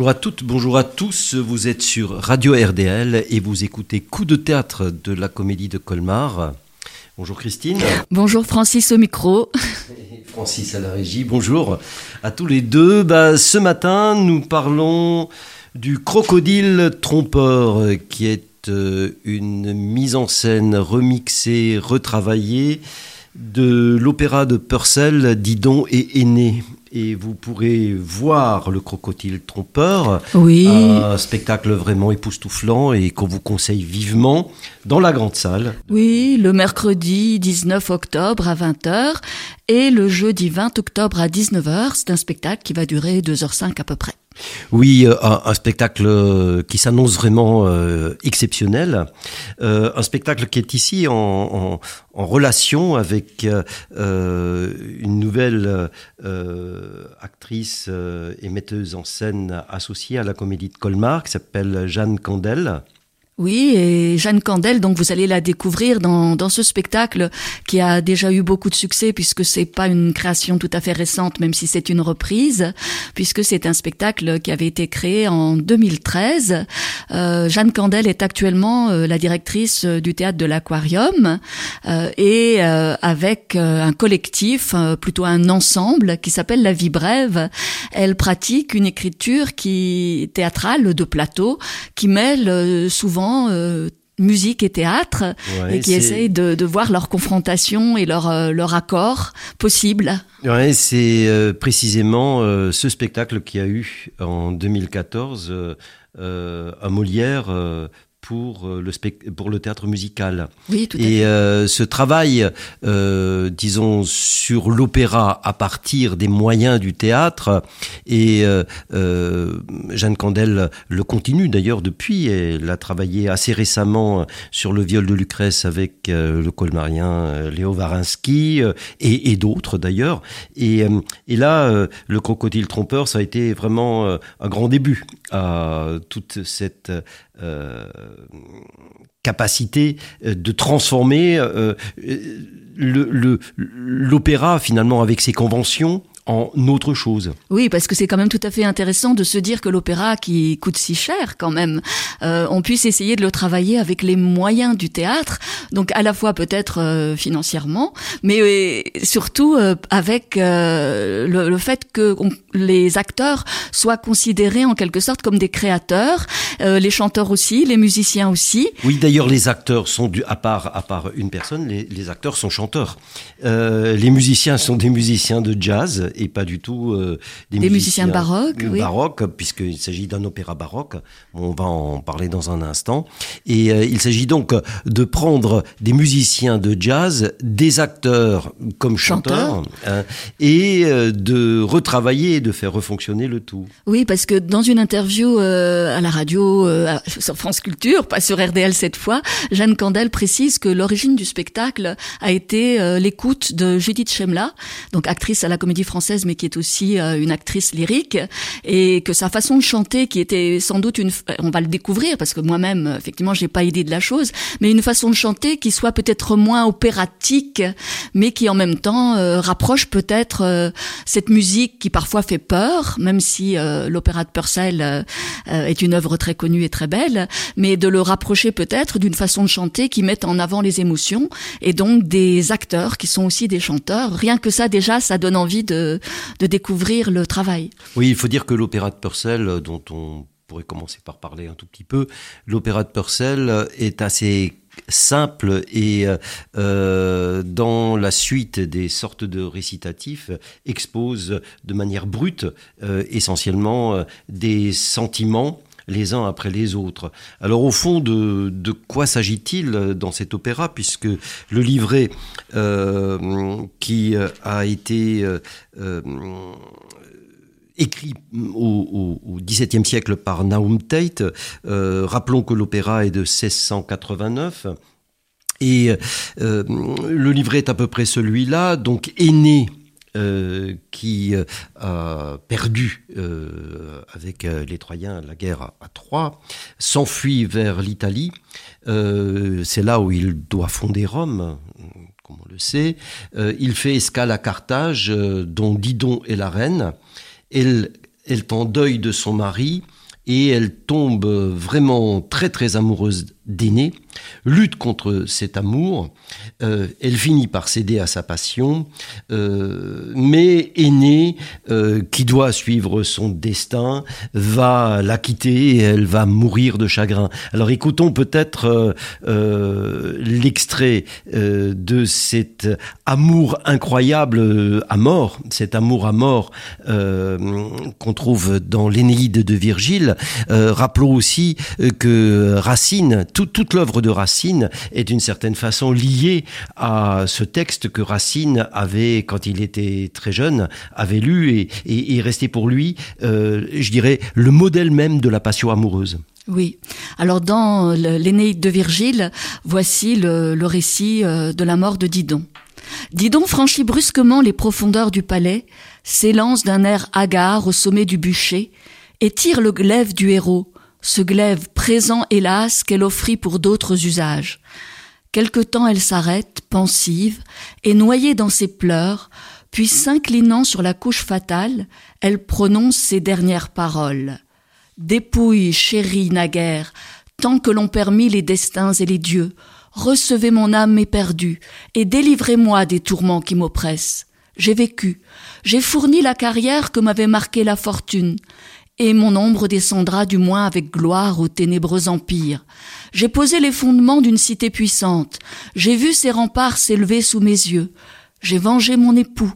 Bonjour à toutes, bonjour à tous. Vous êtes sur Radio RDL et vous écoutez Coup de théâtre de la Comédie de Colmar. Bonjour Christine. Bonjour Francis au micro. Francis à la régie. Bonjour à tous les deux. Bah, ce matin, nous parlons du crocodile trompeur qui est euh, une mise en scène remixée, retravaillée de l'opéra de Purcell, Didon et Aîné et vous pourrez voir le crocodile trompeur. Oui. Un spectacle vraiment époustouflant et qu'on vous conseille vivement dans la grande salle. Oui, le mercredi 19 octobre à 20h et le jeudi 20 octobre à 19h. C'est un spectacle qui va durer 2h05 à peu près. Oui, euh, un, spectacle euh, qui s'annonce vraiment euh, exceptionnel. un spectacle qui est ici en, relation avec une nouvelle actrice et metteuse en scène associée à la comédie de Colmar qui s'appelle Jeanne Candel. Oui, et Jeanne Candel, donc vous allez la découvrir dans, dans ce spectacle qui a déjà eu beaucoup de succès puisque c'est pas une création tout à fait récente, même si c'est une reprise, puisque c'est un spectacle qui avait été créé en 2013. Euh, Jeanne Candel est actuellement euh, la directrice euh, du théâtre de l'Aquarium euh, et euh, avec un collectif, plutôt un ensemble qui s'appelle La Vie Brève, elle pratique une écriture qui théâtrale de plateau qui mêle souvent euh, musique et théâtre et qui essayent de, voir leur confrontation et leur, euh, leur accord possible. Ouais, c'est euh, précisément ce spectacle qui a eu en 2014 à Molière pour euh, le, pour le théâtre musical. Oui, tout à Et euh, ce travail, euh, disons, sur l'opéra à partir des moyens du théâtre, et Jeanne Candel le continue d'ailleurs depuis, elle a travaillé assez récemment sur le viol de Lucrèce avec le colmarien Léo Varinsky, et, et d'autres d'ailleurs. Et, et là, le crocodile trompeur, ça a été vraiment un grand début à toute cette euh, capacité euh, de transformer euh, l'opéra finalement avec ses conventions en autre chose. Oui, parce que c'est quand même tout à fait intéressant de se dire que l'opéra, qui coûte si cher quand même, euh, on puisse essayer de le travailler avec les moyens du théâtre, donc à la fois peut-être euh, financièrement, mais euh, surtout euh, avec le, le, fait que les acteurs soient considérés en quelque sorte comme des créateurs, les chanteurs aussi, les musiciens aussi. Oui, d'ailleurs, les acteurs sont du, à part à part une personne, les, les acteurs sont chanteurs. les musiciens sont des musiciens de jazz et pas du tout euh, des, musiciens, baroques. Oui. Baroques, puisqu'il s'agit d'un opéra baroque. On va en parler dans un instant. Et euh, il s'agit donc de prendre des musiciens de jazz, des acteurs comme chanteurs, hein, et euh, de retravailler de faire refonctionner le tout. Oui, parce que dans une interview à la radio, sur France Culture, pas sur RDL cette fois, Jeanne Candel précise que l'origine du spectacle a été l'écoute de Judith Chemla, donc actrice à la Comédie Française mais qui est aussi euh, une actrice lyrique, et que sa façon de chanter, qui était sans doute une, on va le découvrir parce que moi-même, effectivement, j'ai pas idée de la chose, mais une façon de chanter qui soit peut-être moins opératique, mais qui en même temps euh, rapproche peut-être euh, cette musique qui parfois fait peur, même si l'opéra de Purcell est une œuvre très connue et très belle, mais de le rapprocher peut-être d'une façon de chanter qui mette en avant les émotions et donc des acteurs qui sont aussi des chanteurs. Rien que ça déjà, ça donne envie de de, découvrir le travail. Oui, il faut dire que l'opéra de Purcell, euh, dont on pourrait commencer par parler un tout petit peu, l'opéra de Purcell euh, est assez simple et euh, dans la suite des sortes de récitatifs expose de manière brute essentiellement des sentiments les uns après les autres. Alors au fond, de, quoi s'agit-il dans cet opéra, puisque le livret euh, qui a été euh, écrit au, XVIIe siècle par Naum Tate, euh, rappelons que l'opéra est de 1689. Et le livret est à peu près celui-là, donc aîné euh, qui euh, a perdu euh, avec les Troyens la guerre à, Troie, s'enfuit vers l'Italie. c'est là où il doit fonder Rome, comme on le sait. il fait escale à Carthage, dont Didon est la reine. Elle elle est en deuil de son mari et elle tombe vraiment très très amoureuse d'aîné, lutte contre cet amour, euh, elle finit par céder à sa passion, euh, mais aîné, euh, qui doit suivre son destin, va la quitter et elle va mourir de chagrin. Alors écoutons peut-être l'extrait de cet amour incroyable à mort, cet amour à mort qu'on trouve dans l'Énéide de Virgile. rappelons aussi que Racine, toute l'œuvre de Racine est d'une certaine façon liée à ce texte que Racine avait, quand il était très jeune, avait lu et, et, resté pour lui, euh, je dirais, le modèle même de la passion amoureuse. Oui. Alors dans l'Énéide de Virgile, voici le, le récit euh, de la mort de Didon. Didon franchit brusquement les profondeurs du palais, s'élance d'un air hagard au sommet du bûcher, et tire le glaive du héros, ce glaive présent hélas qu'elle offrit pour d'autres usages. Quelque temps elle s'arrête, pensive, et noyée dans ses pleurs, puis s'inclinant sur la couche fatale, elle prononce ces dernières paroles. Dépouille, chérie naguère, tant que l'on permit les destins et les dieux, recevez mon âme éperdue, et délivrez-moi des tourments qui m'oppressent. J'ai vécu, j'ai fourni la carrière que m'avait marquée la fortune, et mon ombre descendra du moins avec gloire au ténébreux empire. J'ai posé les fondements d'une cité puissante, j'ai vu ses remparts s'élever sous mes yeux, j'ai vengé mon époux,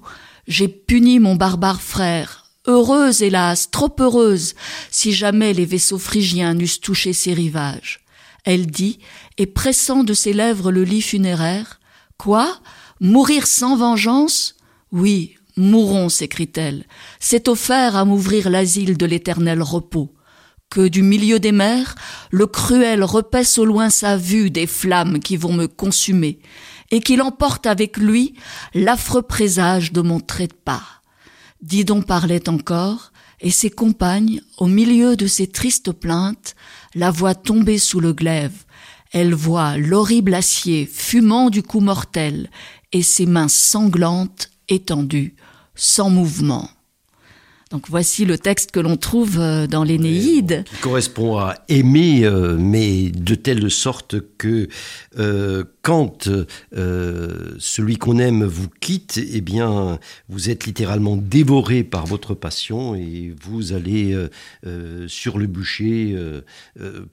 j'ai puni mon barbare frère, heureuse hélas, trop heureuse, si jamais les vaisseaux phrygiens n'eussent touché ses rivages. Elle dit, et pressant de ses lèvres le lit funéraire, Quoi? Mourir sans vengeance? Oui, Mourons, s'écrie-t-elle, c'est offert à m'ouvrir l'asile de l'éternel repos. Que du milieu des mers, le cruel repaisse au loin sa vue des flammes qui vont me consumer, et qu'il emporte avec lui l'affreux présage de mon trait de pas. Didon parlait encore, et ses compagnes, au milieu de ses tristes plaintes, la voient tomber sous le glaive. Elle voit l'horrible acier fumant du coup mortel, et ses mains sanglantes étendues sans mouvement. Donc voici le texte que l'on trouve euh, dans l'Énéide. Qui correspond à aimer, euh, mais de telle sorte que euh, quand celui qu'on aime vous quitte, eh bien, vous êtes littéralement dévoré par votre passion et vous allez sur le bûcher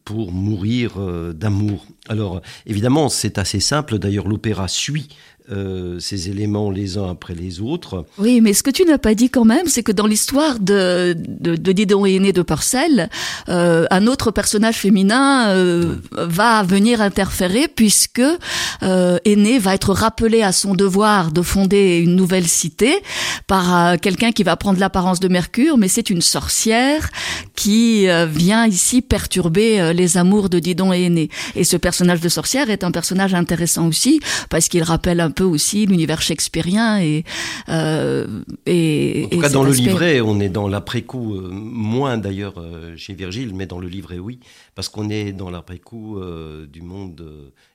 pour mourir d'amour. Alors, évidemment, c'est assez simple. D'ailleurs, l'opéra suit euh, ces éléments les uns après les autres. Oui, mais ce que tu n'as pas dit quand même, c'est que dans l'histoire de, Didon et Aîné de Purcell, euh, un autre personnage féminin euh, va venir interférer puisque Aîné va être rappelé à son devoir de fonder une nouvelle cité par quelqu'un qui va prendre l'apparence de Mercure, mais c'est une sorcière qui vient ici perturber les amours de Didon et Aîné. Et ce personnage de sorcière est un personnage intéressant aussi parce qu'il rappelle un peu aussi l'univers shakespearien et, euh, et en tout cas dans le livret on est dans l'après-coup euh, moins d'ailleurs euh, chez Virgile mais dans le livret oui parce qu'on est dans l'après-coup du monde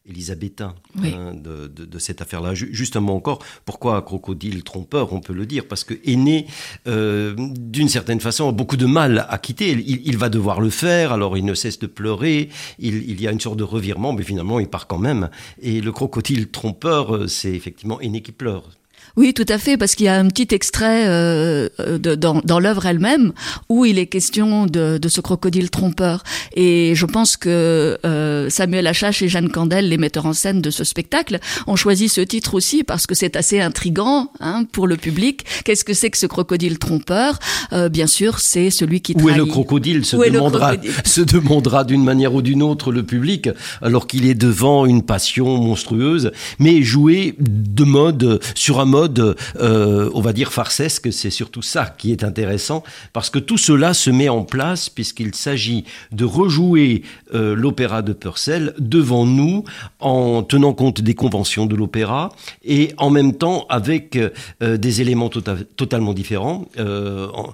élisabétain hein, de, cette affaire-là. Justement encore, pourquoi crocodile trompeur On peut le dire parce que Aîné, d'une certaine façon, a beaucoup de mal à quitter. Il, va devoir le faire, alors il ne cesse de pleurer. Il, il, y a une sorte de revirement, mais finalement il part quand même. Et le crocodile trompeur, c'est effectivement Aîné qui pleure. Oui, tout à fait, parce qu'il y a un petit extrait euh, de, dans, dans l'œuvre elle-même où il est question de, de, ce crocodile trompeur. Et je pense que euh, Samuel Achache et Jeanne Candel, les metteurs en scène de ce spectacle, ont choisi ce titre aussi parce que c'est assez intrigant hein, pour le public. Qu'est-ce que c'est que ce crocodile trompeur? Euh, Bien sûr, c'est celui qui trahit. Où est le crocodile? Se demandera, se demandera d'une manière ou d'une autre le public, alors qu'il est devant une passion monstrueuse, mais joué de mode sur un mode euh, on va dire, farcesque. C'est surtout ça qui est intéressant, parce que tout cela se met en place puisqu'il s'agit de rejouer euh, l'opéra de Purcell devant nous en tenant compte des conventions de l'opéra et en même temps avec euh, des éléments tota-, totalement différents en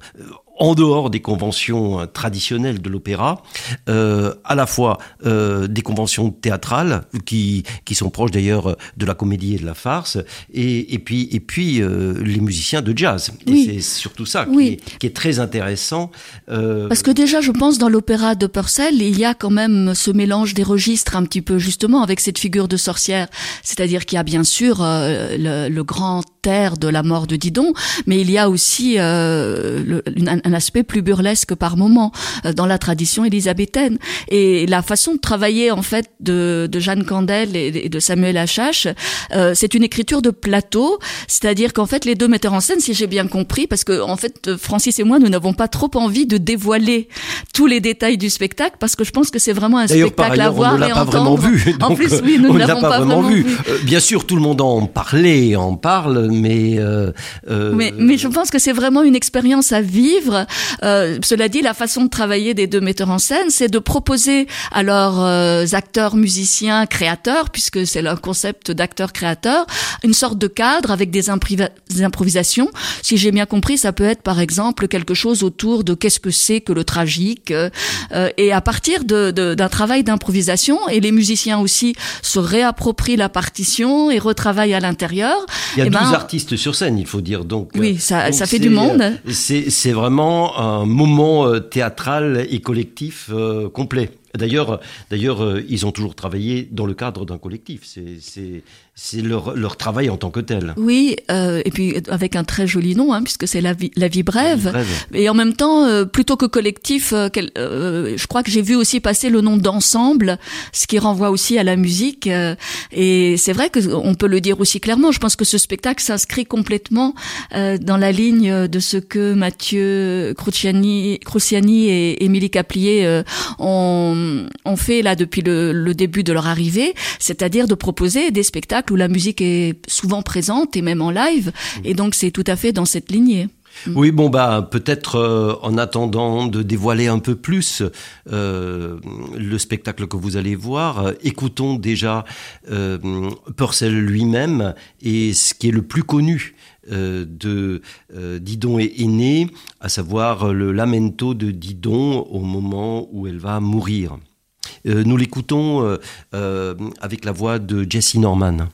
dehors des conventions traditionnelles de l'opéra, à la fois des conventions théâtrales qui qui sont proches d'ailleurs de la comédie et de la farce, et, et puis et puis les musiciens de jazz. Et c'est surtout ça qui, est, qui, est, très intéressant. Parce que déjà, je pense dans l'opéra de Purcell, il y a quand même ce mélange des registres un petit peu justement avec cette figure de sorcière, c'est-à-dire qu'il y a bien sûr le, le grand terre de la mort de Didon, mais il y a aussi euh, le, un, aspect plus burlesque par moment euh, dans la tradition élisabéthaine. Et la façon de travailler en fait de, de Jeanne Candel et, de Samuel Achache, euh, c'est une écriture de plateau, c'est-à-dire qu'en fait les deux metteurs en scène, si j'ai bien compris, parce que en fait Francis et moi nous n'avons pas trop envie de dévoiler tous les détails du spectacle parce que je pense que c'est vraiment un spectacle à voir on et pas Vraiment vu, en plus, oui, nous ne l'avons pas, vraiment vu. vu. Euh, bien sûr, tout le monde en parlait, en parle, mais, euh, euh, mais mais je pense que c'est vraiment une expérience à vivre. Euh, cela dit, la façon de travailler des deux metteurs en scène, c'est de proposer à leurs euh, acteurs, musiciens, créateurs, puisque c'est leur concept d'acteur-créateur, une sorte de cadre avec des, des improvisations. Si j'ai bien compris, ça peut être par exemple quelque chose autour de qu'est-ce que c'est que le tragique, euh, et à partir d'un de, d'un travail d'improvisation, et les musiciens aussi se réapproprient la partition et retravaillent à l'intérieur. Il y a 12 ben, artistes sur scène, il faut dire. Donc, oui, ça, donc ça fait du monde. C'est vraiment un moment euh, théâtral et collectif euh, complet. D'ailleurs, d'ailleurs, euh, ils ont toujours travaillé dans le cadre d'un collectif. C'est leur, leur travail en tant que tel. Oui, euh, et puis avec un très joli nom, hein, puisque c'est la vie, la vie brève. La vie brève. Et en même temps, euh, plutôt que collectif, euh, quel, euh, je crois que j'ai vu aussi passer le nom d'ensemble, ce qui renvoie aussi à la musique. Euh, et c'est vrai qu'on peut le dire aussi clairement. Je pense que ce spectacle s'inscrit complètement euh, dans la ligne de ce que Mathieu Cruciani, Cruciani et Émilie Caplier ont, ont, fait là depuis le, le début de leur arrivée, c'est-à-dire de proposer des spectacles où la musique est souvent présente et même en live. Mmh. Et donc c'est tout à fait dans cette lignée. Mmh. Oui, bon bah peut-être euh, en attendant de dévoiler un peu plus euh, le spectacle que vous allez voir, euh, écoutons déjà euh, Purcell lui-même et ce qui est le plus connu euh, de euh, Didon est, né, à savoir le lamento de Didon au moment où elle va mourir. Euh, nous l'écoutons euh, euh, avec la voix de Jesse Norman.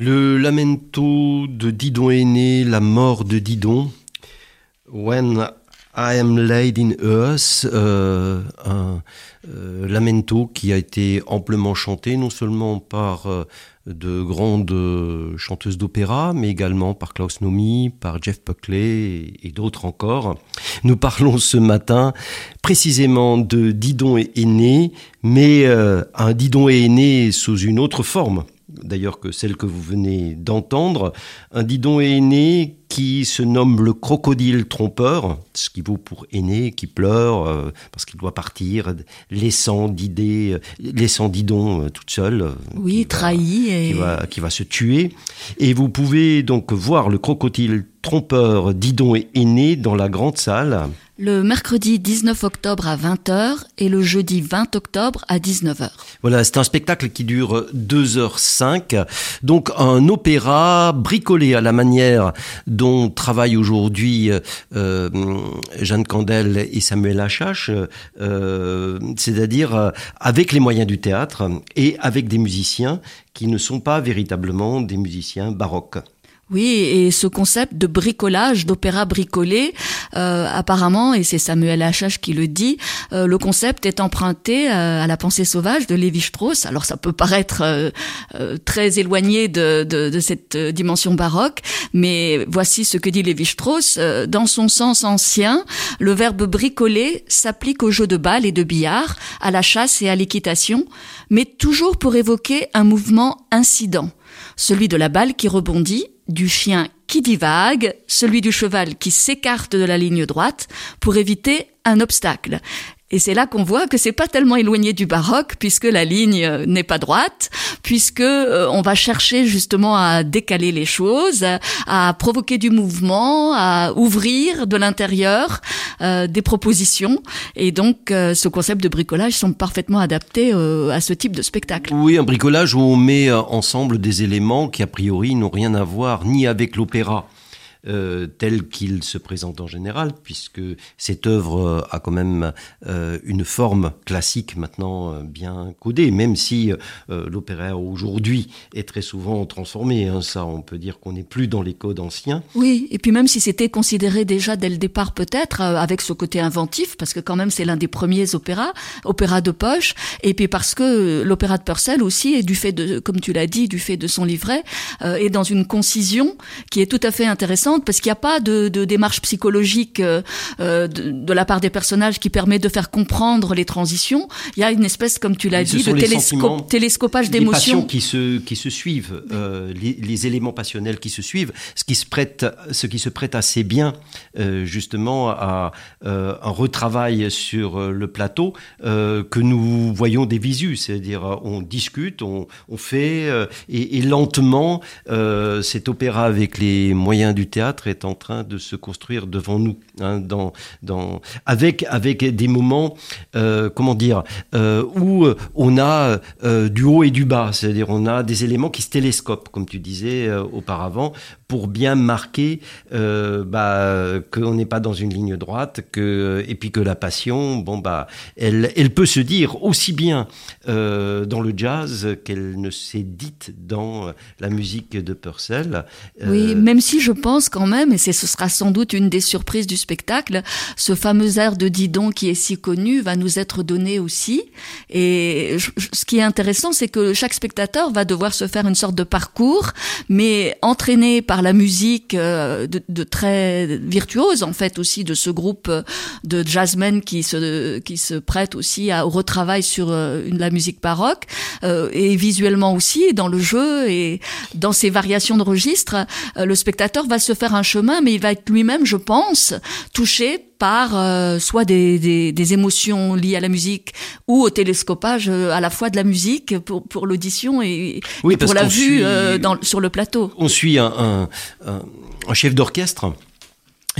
Le lamento de Didon aîné, la mort de Didon. When I am laid in earth, euh, un euh, lamento qui a été amplement chanté non seulement par euh, de grandes chanteuses d'opéra, mais également par Klaus Nomi, par Jeff Buckley et, d'autres encore. Nous parlons ce matin précisément de Didon aîné, mais un Didon aîné sous une autre forme d'ailleurs que celle que vous venez d'entendre. Un Didon aîné qui se nomme le crocodile trompeur, ce qui vaut pour aîné, qui pleure euh, parce qu'il doit partir, laissant d'idées, euh, laissant Didon euh, toute seule. Oui, trahi. et... qui, va, qui va se tuer. Et vous pouvez donc voir le crocodile trompeur Didon aîné dans la grande salle le mercredi 19 octobre à 20h et le jeudi 20 octobre à 19h. Voilà, c'est un spectacle qui dure 2h05. Donc un opéra bricolé à la manière dont travaillent aujourd'hui euh, Jeanne Candel et Samuel Achache, euh, c'est-à-dire euh, avec les moyens du théâtre et avec des musiciens qui ne sont pas véritablement des musiciens baroques. Oui, et ce concept de bricolage, d'opéra bricolé, euh, apparemment, et c'est Samuel Hachache qui le dit, euh, le concept est emprunté euh, à la pensée sauvage de Lévi-Strauss. Alors ça peut paraître très éloigné de, de, de, cette dimension baroque, mais voici ce que dit Lévi-Strauss. dans son sens ancien, le verbe bricoler s'applique aux jeux de balle et de billard, à la chasse et à l'équitation, mais toujours pour évoquer un mouvement incident celui de la balle qui rebondit, du chien qui divague, celui du cheval qui s'écarte de la ligne droite pour éviter un obstacle. Et c'est là qu'on voit que c'est pas tellement éloigné du baroque puisque la ligne euh, n'est pas droite, puisque euh, on va chercher justement à décaler les choses, à provoquer du mouvement, à ouvrir de l'intérieur euh, des propositions. Et donc ce concept de bricolage semble parfaitement adapté à ce type de spectacle. Oui, un bricolage où on met ensemble des éléments qui a priori n'ont rien à voir ni avec l'opéra euh, tel qu'il se présente en général, puisque cette œuvre euh, a quand même euh, une forme classique maintenant bien codée, même si l'opéra aujourd'hui est très souvent transformé. Hein, ça, on peut dire qu'on n'est plus dans les codes anciens. Oui, et puis même si c'était considéré déjà dès le départ peut-être, avec ce côté inventif, parce que quand même c'est l'un des premiers opéras, opéra de poche, et puis parce que l'opéra de Purcell aussi, est du fait de, comme tu l'as dit, du fait de son livret, est dans une concision qui est tout à fait intéressante parce qu'il n'y a pas de, démarche psychologique euh, euh, de, la part des personnages qui permet de faire comprendre les transitions. Il y a une espèce, comme tu l'as dit, de télescopage d'émotions qui se qui se suivent, euh, les, éléments passionnels qui se suivent, ce qui se prête ce qui se prête assez bien justement à un retravail sur le plateau que nous voyons des visus, c'est-à-dire on discute, on, fait et, et lentement cet opéra avec les moyens du théâtre théâtre est en train de se construire devant nous, hein, dans, dans, avec, avec des moments, euh, comment dire, euh, où on a euh, du haut et du bas, c'est-à-dire on a des éléments qui se télescopent, comme tu disais auparavant, pour bien marquer bah, qu'on n'est pas dans une ligne droite, que, et puis que la passion, bon bah, elle, elle peut se dire aussi bien dans le jazz qu'elle ne s'est dite dans la musique de Purcell. Oui, même si je pense quand même, et ce sera sans doute une des surprises du spectacle, ce fameux air de Didon qui est si connu va nous être donné aussi. Et ce qui est intéressant, c'est que chaque spectateur va devoir se faire une sorte de parcours, mais entraîné par la musique euh, de, très virtuose en fait aussi de ce groupe de jazzmen qui se qui se prête aussi à, au retravail sur euh, la musique baroque euh, et visuellement aussi dans le jeu et dans ces variations de registres, le spectateur va se faire un chemin, mais il va être lui-même, je pense, touché par euh, soit des, des, des, émotions liées à la musique ou au télescopage euh, à la fois de la musique pour, pour l'audition et, pour la vue euh, dans, sur le plateau. On suit un, un, un chef d'orchestre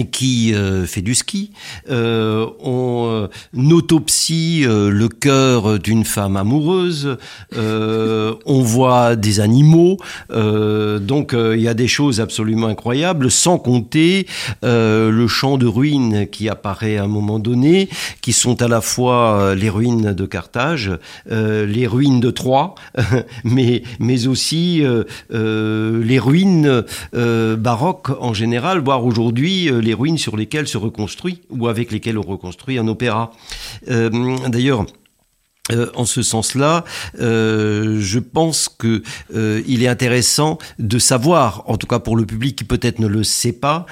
qui euh, fait du ski. Euh, on euh, autopsie le cœur d'une femme amoureuse. on voit des animaux. donc il y a des choses absolument incroyables, sans compter le champ de ruines qui apparaît à un moment donné, qui sont à la fois les ruines de Carthage, les ruines de Troie, mais, mais aussi les ruines baroques en général, voire aujourd'hui ruines sur lesquelles se reconstruit ou avec lesquelles on reconstruit un opéra. Euh, d'ailleurs, euh, en ce sens-là, euh, je pense que il est intéressant de savoir, en tout cas pour le public qui peut-être ne le sait pas,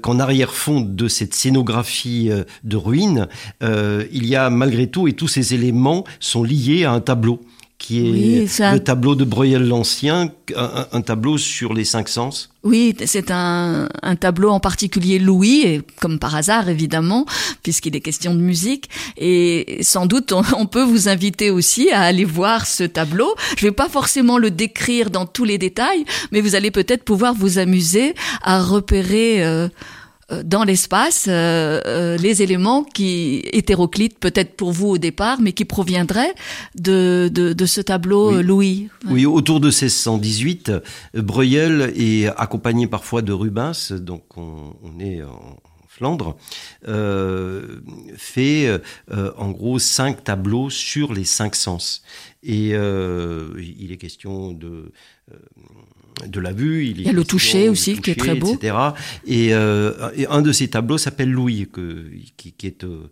qu'en arrière-fond de cette scénographie de ruines, il y a malgré tout, et tous ces éléments sont liés à un tableau qui est, le tableau de Breuil l'Ancien, un, tableau sur les cinq sens. Oui, c'est un, un, tableau en particulier Louis, et comme par hasard évidemment, puisqu'il est question de musique. Et sans doute, on, peut vous inviter aussi à aller voir ce tableau. Je ne vais pas forcément le décrire dans tous les détails, mais vous allez peut-être pouvoir vous amuser à repérer. Euh, dans l'espace euh, euh, les éléments qui hétéroclites peut-être pour vous au départ, mais qui proviendraient de, de, de ce tableau Louis. Oui, autour de 1618, Breuil est accompagné parfois de Rubens, donc on, on est en Flandre, euh, fait euh, en gros cinq tableaux sur les cinq sens. Et euh, il est question de de la vue. Il, y a le toucher aussi qui est très beau. Etc. Et, euh, et un de ces tableaux s'appelle Louis, que, qui, qui est euh,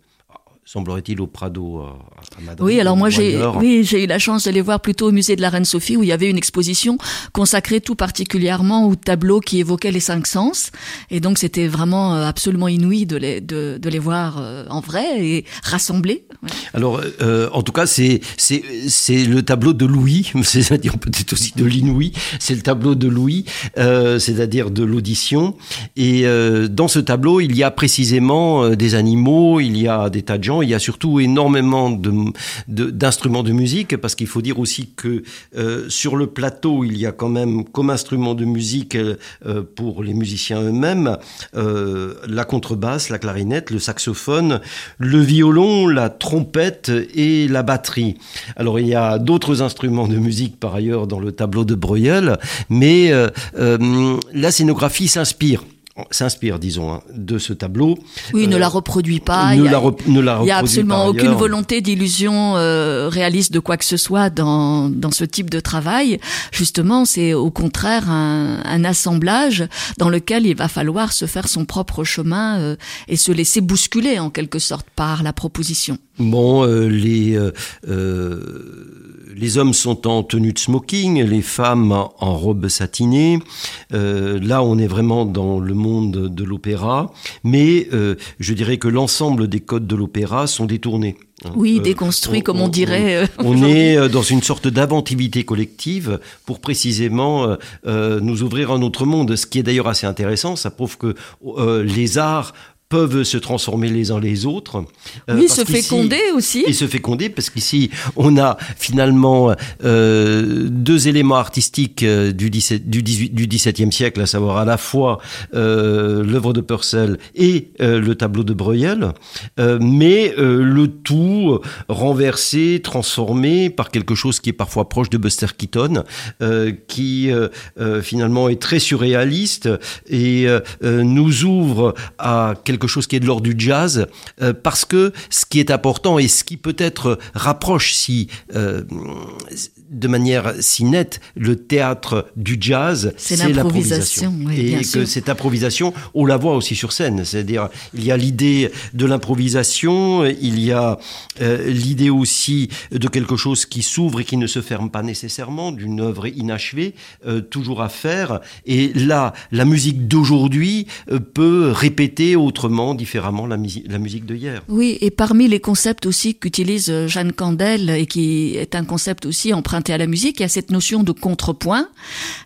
semblerait-il, au Prado à, Madrid. Oui, alors moi j'ai oui, j'ai eu la chance d'aller voir plutôt au musée de la Reine Sophie où il y avait une exposition consacrée tout particulièrement aux tableaux qui évoquaient les cinq sens. Et donc c'était vraiment euh, absolument inouï de les, de, de les voir euh, en vrai et rassemblés. Alors, euh, en tout cas, c'est c'est le tableau de Louis, c'est-à-dire peut-être aussi de l'inouï. C'est le tableau de Louis, euh, c'est-à-dire de l'audition. Et euh, dans ce tableau, il y a précisément euh, des animaux, il y a des tas de gens il y a surtout énormément d'instruments de, musique, parce qu'il faut dire aussi que euh, sur le plateau, il y a quand même comme instrument de musique euh, pour les musiciens eux-mêmes euh, la contrebasse, la clarinette, le saxophone, le violon, la trompette et la batterie. Alors il y a d'autres instruments de musique par ailleurs dans le tableau de Breuil, mais la scénographie s'inspire s'inspire, disons, hein, de ce tableau. Oui, ne euh, la reproduit pas. Ne, la, ne la Il n'y a absolument aucune volonté d'illusion euh, réaliste de quoi que ce soit dans, dans ce type de travail. Justement, c'est au contraire un, un, assemblage dans lequel il va falloir se faire son propre chemin euh, et se laisser bousculer en quelque sorte par la proposition. Bon, euh, les les hommes sont en tenue de smoking, les femmes en robe satinée. Là, on est vraiment dans le monde de l'opéra, mais euh, je dirais que l'ensemble des codes de l'opéra sont détournés. Oui, euh, déconstruits, comme on, dirait. On, est dans une sorte d'inventivité collective pour précisément nous ouvrir un autre monde. Ce qui est d'ailleurs assez intéressant, ça prouve que les arts peuvent se transformer les uns les autres. Euh, oui, se féconder aussi. Et se féconder parce qu'ici, on a finalement euh, deux éléments artistiques euh, du, 17, du, 18, du XVIIe siècle, à savoir à la fois euh, l'œuvre de Purcell et le tableau de Breuil, mais le tout renversé, transformé par quelque chose qui est parfois proche de Buster Keaton, qui finalement est très surréaliste et nous ouvre à quelque quelque chose qui est de l'ordre du jazz, euh, parce que ce qui est important et ce qui peut-être rapproche si euh, de manière si nette le théâtre du jazz, c'est l'improvisation. et que cette improvisation, on la voit aussi sur scène. C'est-à-dire, il y a l'idée de l'improvisation, il y a euh, l'idée aussi de quelque chose qui s'ouvre et qui ne se ferme pas nécessairement, d'une œuvre inachevée, euh, toujours à faire. Et là, la musique d'aujourd'hui euh, peut répéter autrement, différemment la, la musique de hier. Oui, et parmi les concepts aussi qu'utilise Jeanne Candel et qui est un concept aussi emprunté emprunté à la musique, il y a cette notion de contrepoint,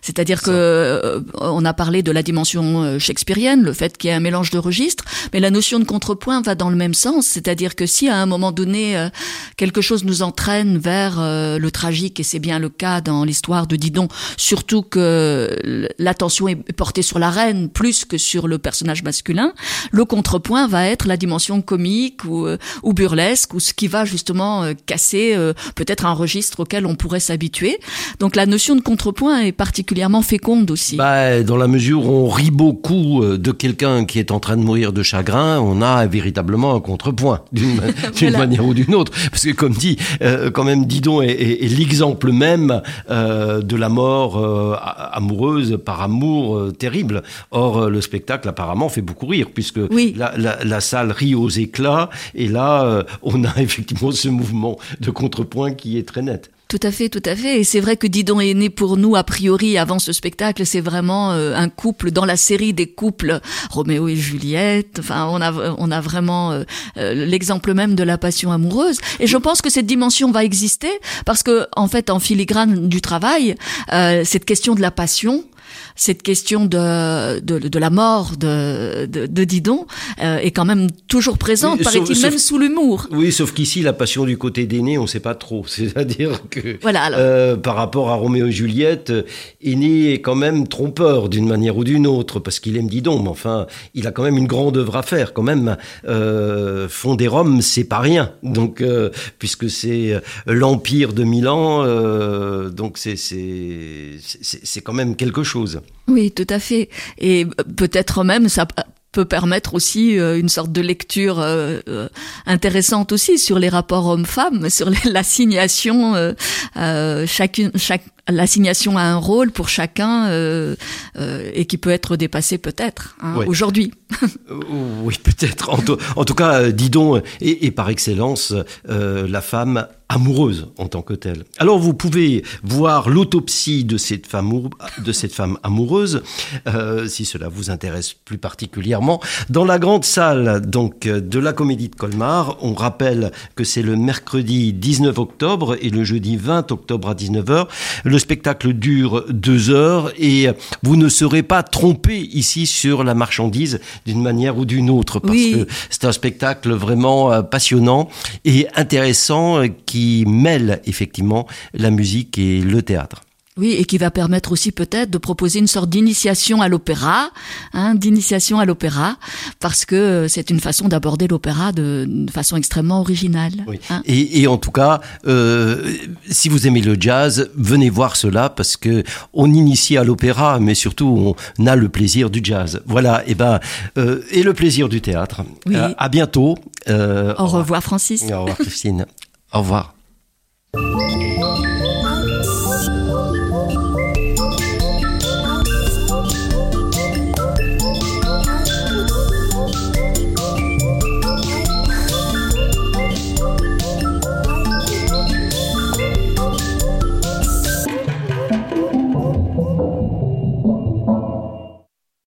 c'est-à-dire que euh, on a parlé de la dimension euh, shakespearienne, le fait qu'il y ait un mélange de registres, mais la notion de contrepoint va dans le même sens, c'est-à-dire que si à un moment donné euh, quelque chose nous entraîne vers le tragique, et c'est bien le cas dans l'histoire de Didon, surtout que l'attention est portée sur la reine plus que sur le personnage masculin, le contrepoint va être la dimension comique ou, ou burlesque, ou ce qui va justement casser peut-être un registre auquel on pourrait s'habituer. Donc la notion de contrepoint est particulièrement féconde aussi. Bah, dans la mesure où on rit beaucoup euh, de quelqu'un qui est en train de mourir de chagrin, on a véritablement un contrepoint d'une manière ou d'une autre. Parce que comme dit, euh, quand même, Didon est, l'exemple même euh, de la mort amoureuse par amour terrible. Or, le spectacle apparemment fait beaucoup rire puisque la, la, salle rit aux éclats et là, on a effectivement ce mouvement de contrepoint qui est très net. Tout à fait, tout à fait. Et c'est vrai que Didon est né pour nous, a priori, avant ce spectacle. C'est vraiment euh, un couple dans la série des couples Roméo et Juliette. Enfin, on a, on a vraiment euh, euh, l'exemple même de la passion amoureuse. Et je pense que cette dimension va exister parce que, en fait, en filigrane du travail, cette question de la passion, cette question de, de, de la mort de, de, de Didon euh, est quand même toujours présente, paraît-il, même sous l'humour. Oui, sauf qu'ici, la passion du côté d'aîné, on ne sait pas trop. C'est-à-dire que voilà, euh, par rapport à Roméo et Juliette, Aîné est quand même trompeur d'une manière ou d'une autre, parce qu'il aime Didon, mais enfin, il a quand même une grande œuvre à faire quand même. Euh, fonder Rome, c'est pas rien. Donc, euh, puisque c'est euh, l'empire de Milan, euh, donc c'est quand même quelque chose. Oui, tout à fait. Et peut-être même ça peut permettre aussi euh, une sorte de lecture euh, euh, intéressante aussi sur les rapports hommes-femmes, sur l'assignation, euh, chacune, chaque, l'assignation à un rôle pour chacun et qui peut être dépassé peut-être hein, aujourd'hui. oui, peut-être. En, en, tout cas, Didon est, par excellence la femme amoureuse en tant que telle. Alors vous pouvez voir l'autopsie de cette femme, de cette femme amoureuse, euh, si cela vous intéresse plus particulièrement, dans la grande salle donc de la Comédie de Colmar. On rappelle que c'est le mercredi 19 octobre et le jeudi 20 octobre à 19h. Le spectacle dure deux heures et vous ne serez pas trompé ici sur la marchandise d'une manière ou d'une autre parce que c'est un spectacle vraiment euh, passionnant et intéressant euh, qui mêle effectivement la musique et le théâtre. Oui, et qui va permettre aussi peut-être de proposer une sorte d'initiation à l'opéra, hein, d'initiation à l'opéra, parce que c'est une façon d'aborder l'opéra de, façon extrêmement originale. Oui. Hein. Et, en tout cas, euh, si vous aimez le jazz, venez voir cela parce que on initie à l'opéra, mais surtout on a le plaisir du jazz. Voilà, et ben euh, et le plaisir du théâtre. Oui. Euh, à bientôt. au revoir Francis. Au revoir Christine. Au revoir.